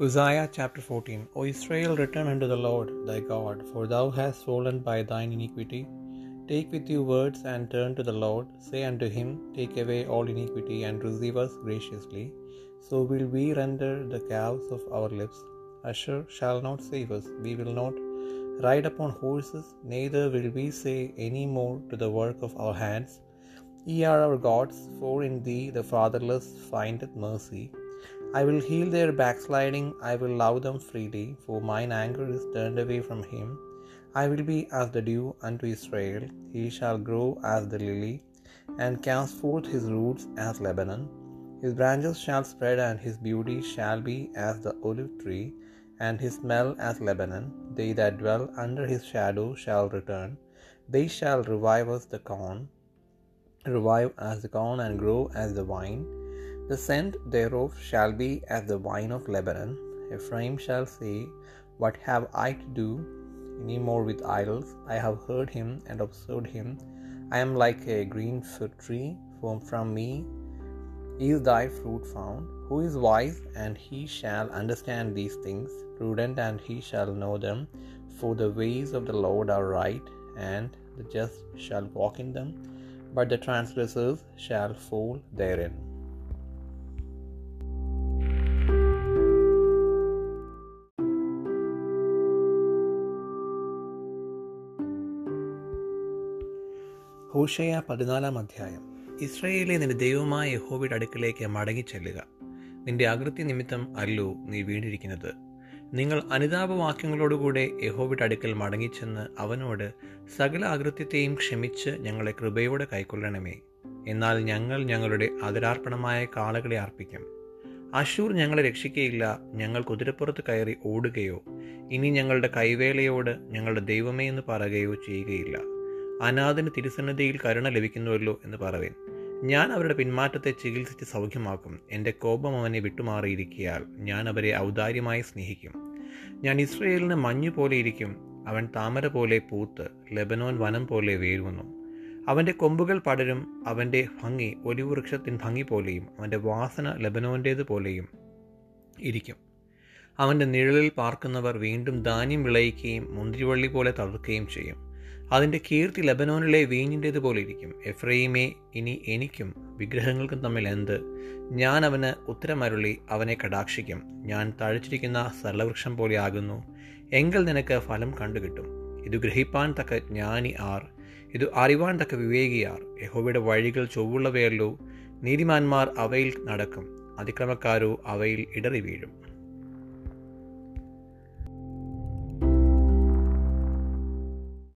Hosea chapter 14 O Israel, return unto the Lord thy God, for thou hast fallen by thine iniquity. Take with you words and turn to the Lord. Say unto him, Take away all iniquity and receive us graciously. So will we render the calves of our lips. Asshur shall not save us. We will not ride upon horses, neither will we say any more to the work of our hands, Ye are our gods, for in thee the fatherless findeth mercy. I will heal their backsliding, I will love them freely, for mine anger is turned away from him. I will be as the dew unto Israel, he shall grow as the lily, and cast forth his roots as Lebanon. His branches shall spread, and his beauty shall be as the olive tree, and his smell as Lebanon. They that dwell under his shadow shall return. They shall revive as the corn, revive as the corn, and grow as the vine. The scent thereof shall be as the wine of Lebanon. Ephraim shall say, What have I to do any more with idols? I have heard him and observed him. I am like a green fruit tree, for from me is thy fruit found. Who is wise, and he shall understand these things, prudent, and he shall know them. For the ways of the Lord are right, and the just shall walk in them, but the transgressors shall fall therein. Hosea പതിനാലാം അധ്യായം. ഇസ്രയേലിലെ നിന്റെ ദൈവമായ യഹോവയുടെ അടുക്കിലേക്ക് മടങ്ങിച്ചെല്ലുക. നിന്റെ അകൃത്യ നിമിത്തം അല്ലോ നീ വീണിരിക്കുന്നത്. നിങ്ങൾ അനുതാപവാക്യങ്ങളോടുകൂടെ യഹോവയുടെ അടുക്കൽ മടങ്ങിച്ചെന്ന് അവനോട് സകല അകൃത്യത്തെയും ക്ഷമിച്ച് ഞങ്ങളെ കൃപയോടെ കൈക്കൊള്ളണമേ. എന്നാൽ ഞങ്ങൾ ഞങ്ങളുടെ അതിരാർപ്പണമായ കാളകളെ അർപ്പിക്കും. അശൂർ ഞങ്ങളെ രക്ഷിക്കുകയില്ല ഞങ്ങൾ കുതിരപ്പുറത്ത് കയറി ഓടുകയോ ഇനി ഞങ്ങളുടെ കൈവേലയോട് ഞങ്ങളുടെ ദൈവമേ എന്ന് പറയുകയോ ചെയ്യുകയില്ല. അനാഥന് തിരുസന്നിധിയിൽ കരുണ ലഭിക്കുന്നുവല്ലോ എന്ന് പറവേൻ ഞാൻ അവരുടെ പിന്മാറ്റത്തെ ചികിത്സിച്ച് സൗഖ്യമാക്കും. എന്റെ കോപം അവനെ വിട്ടുമാറിയിരിക്കിയാൽ ഞാൻ അവരെ ഔദാര്യമായി സ്നേഹിക്കും. ഞാൻ ഇസ്രയേലിന് മഞ്ഞു പോലെ ഇരിക്കും. അവൻ താമര പോലെ പൂത്ത് ലെബനോൻ വനം പോലെ വേരുന്നു. അവന്റെ കൊമ്പുകൾ പടരും. അവന്റെ ഭംഗി ഒലിവൃക്ഷത്തിൻ ഭംഗി പോലെയും അവന്റെ വാസന ലെബനോന്റേത് പോലെയും ഇരിക്കും. അവന്റെ നിഴലിൽ പാർക്കുന്നവർ വീണ്ടും ധാന്യം വിളയിക്കുകയും മുന്തിരിവള്ളി പോലെ തളർക്കുകയും ചെയ്യും. അതിന്റെ കീർത്തി ലബനോനിലെ വീഞ്ഞിന്റേതുപോലെ ഇരിക്കും എഫ്രൈമേ ഇനി എനിക്കും വിഗ്രഹങ്ങൾക്കും തമ്മിൽ എന്ത്? ഞാൻ അവന് ഉത്തരമരുളി അവനെ കടാക്ഷിക്കും. ഞാൻ തഴച്ചിരിക്കുന്ന സരളവൃക്ഷം പോലെ ആകുന്നു. എങ്കിൽ നിനക്ക് ഫലം കണ്ടുകിട്ടും. ഇത് ഗ്രഹിപ്പാൻ തക്ക ജ്ഞാനി ആർ. ഇത് അറിവാൻ തക്ക വിവേകിയാർ യഹോവയുടെ വഴികൾ ചൊവ്വുള്ളവയല്ലോ. നീതിമാന്മാർ അവയിൽ നടക്കും. അതിക്രമക്കാരോ അവയിൽ ഇടറി വീഴും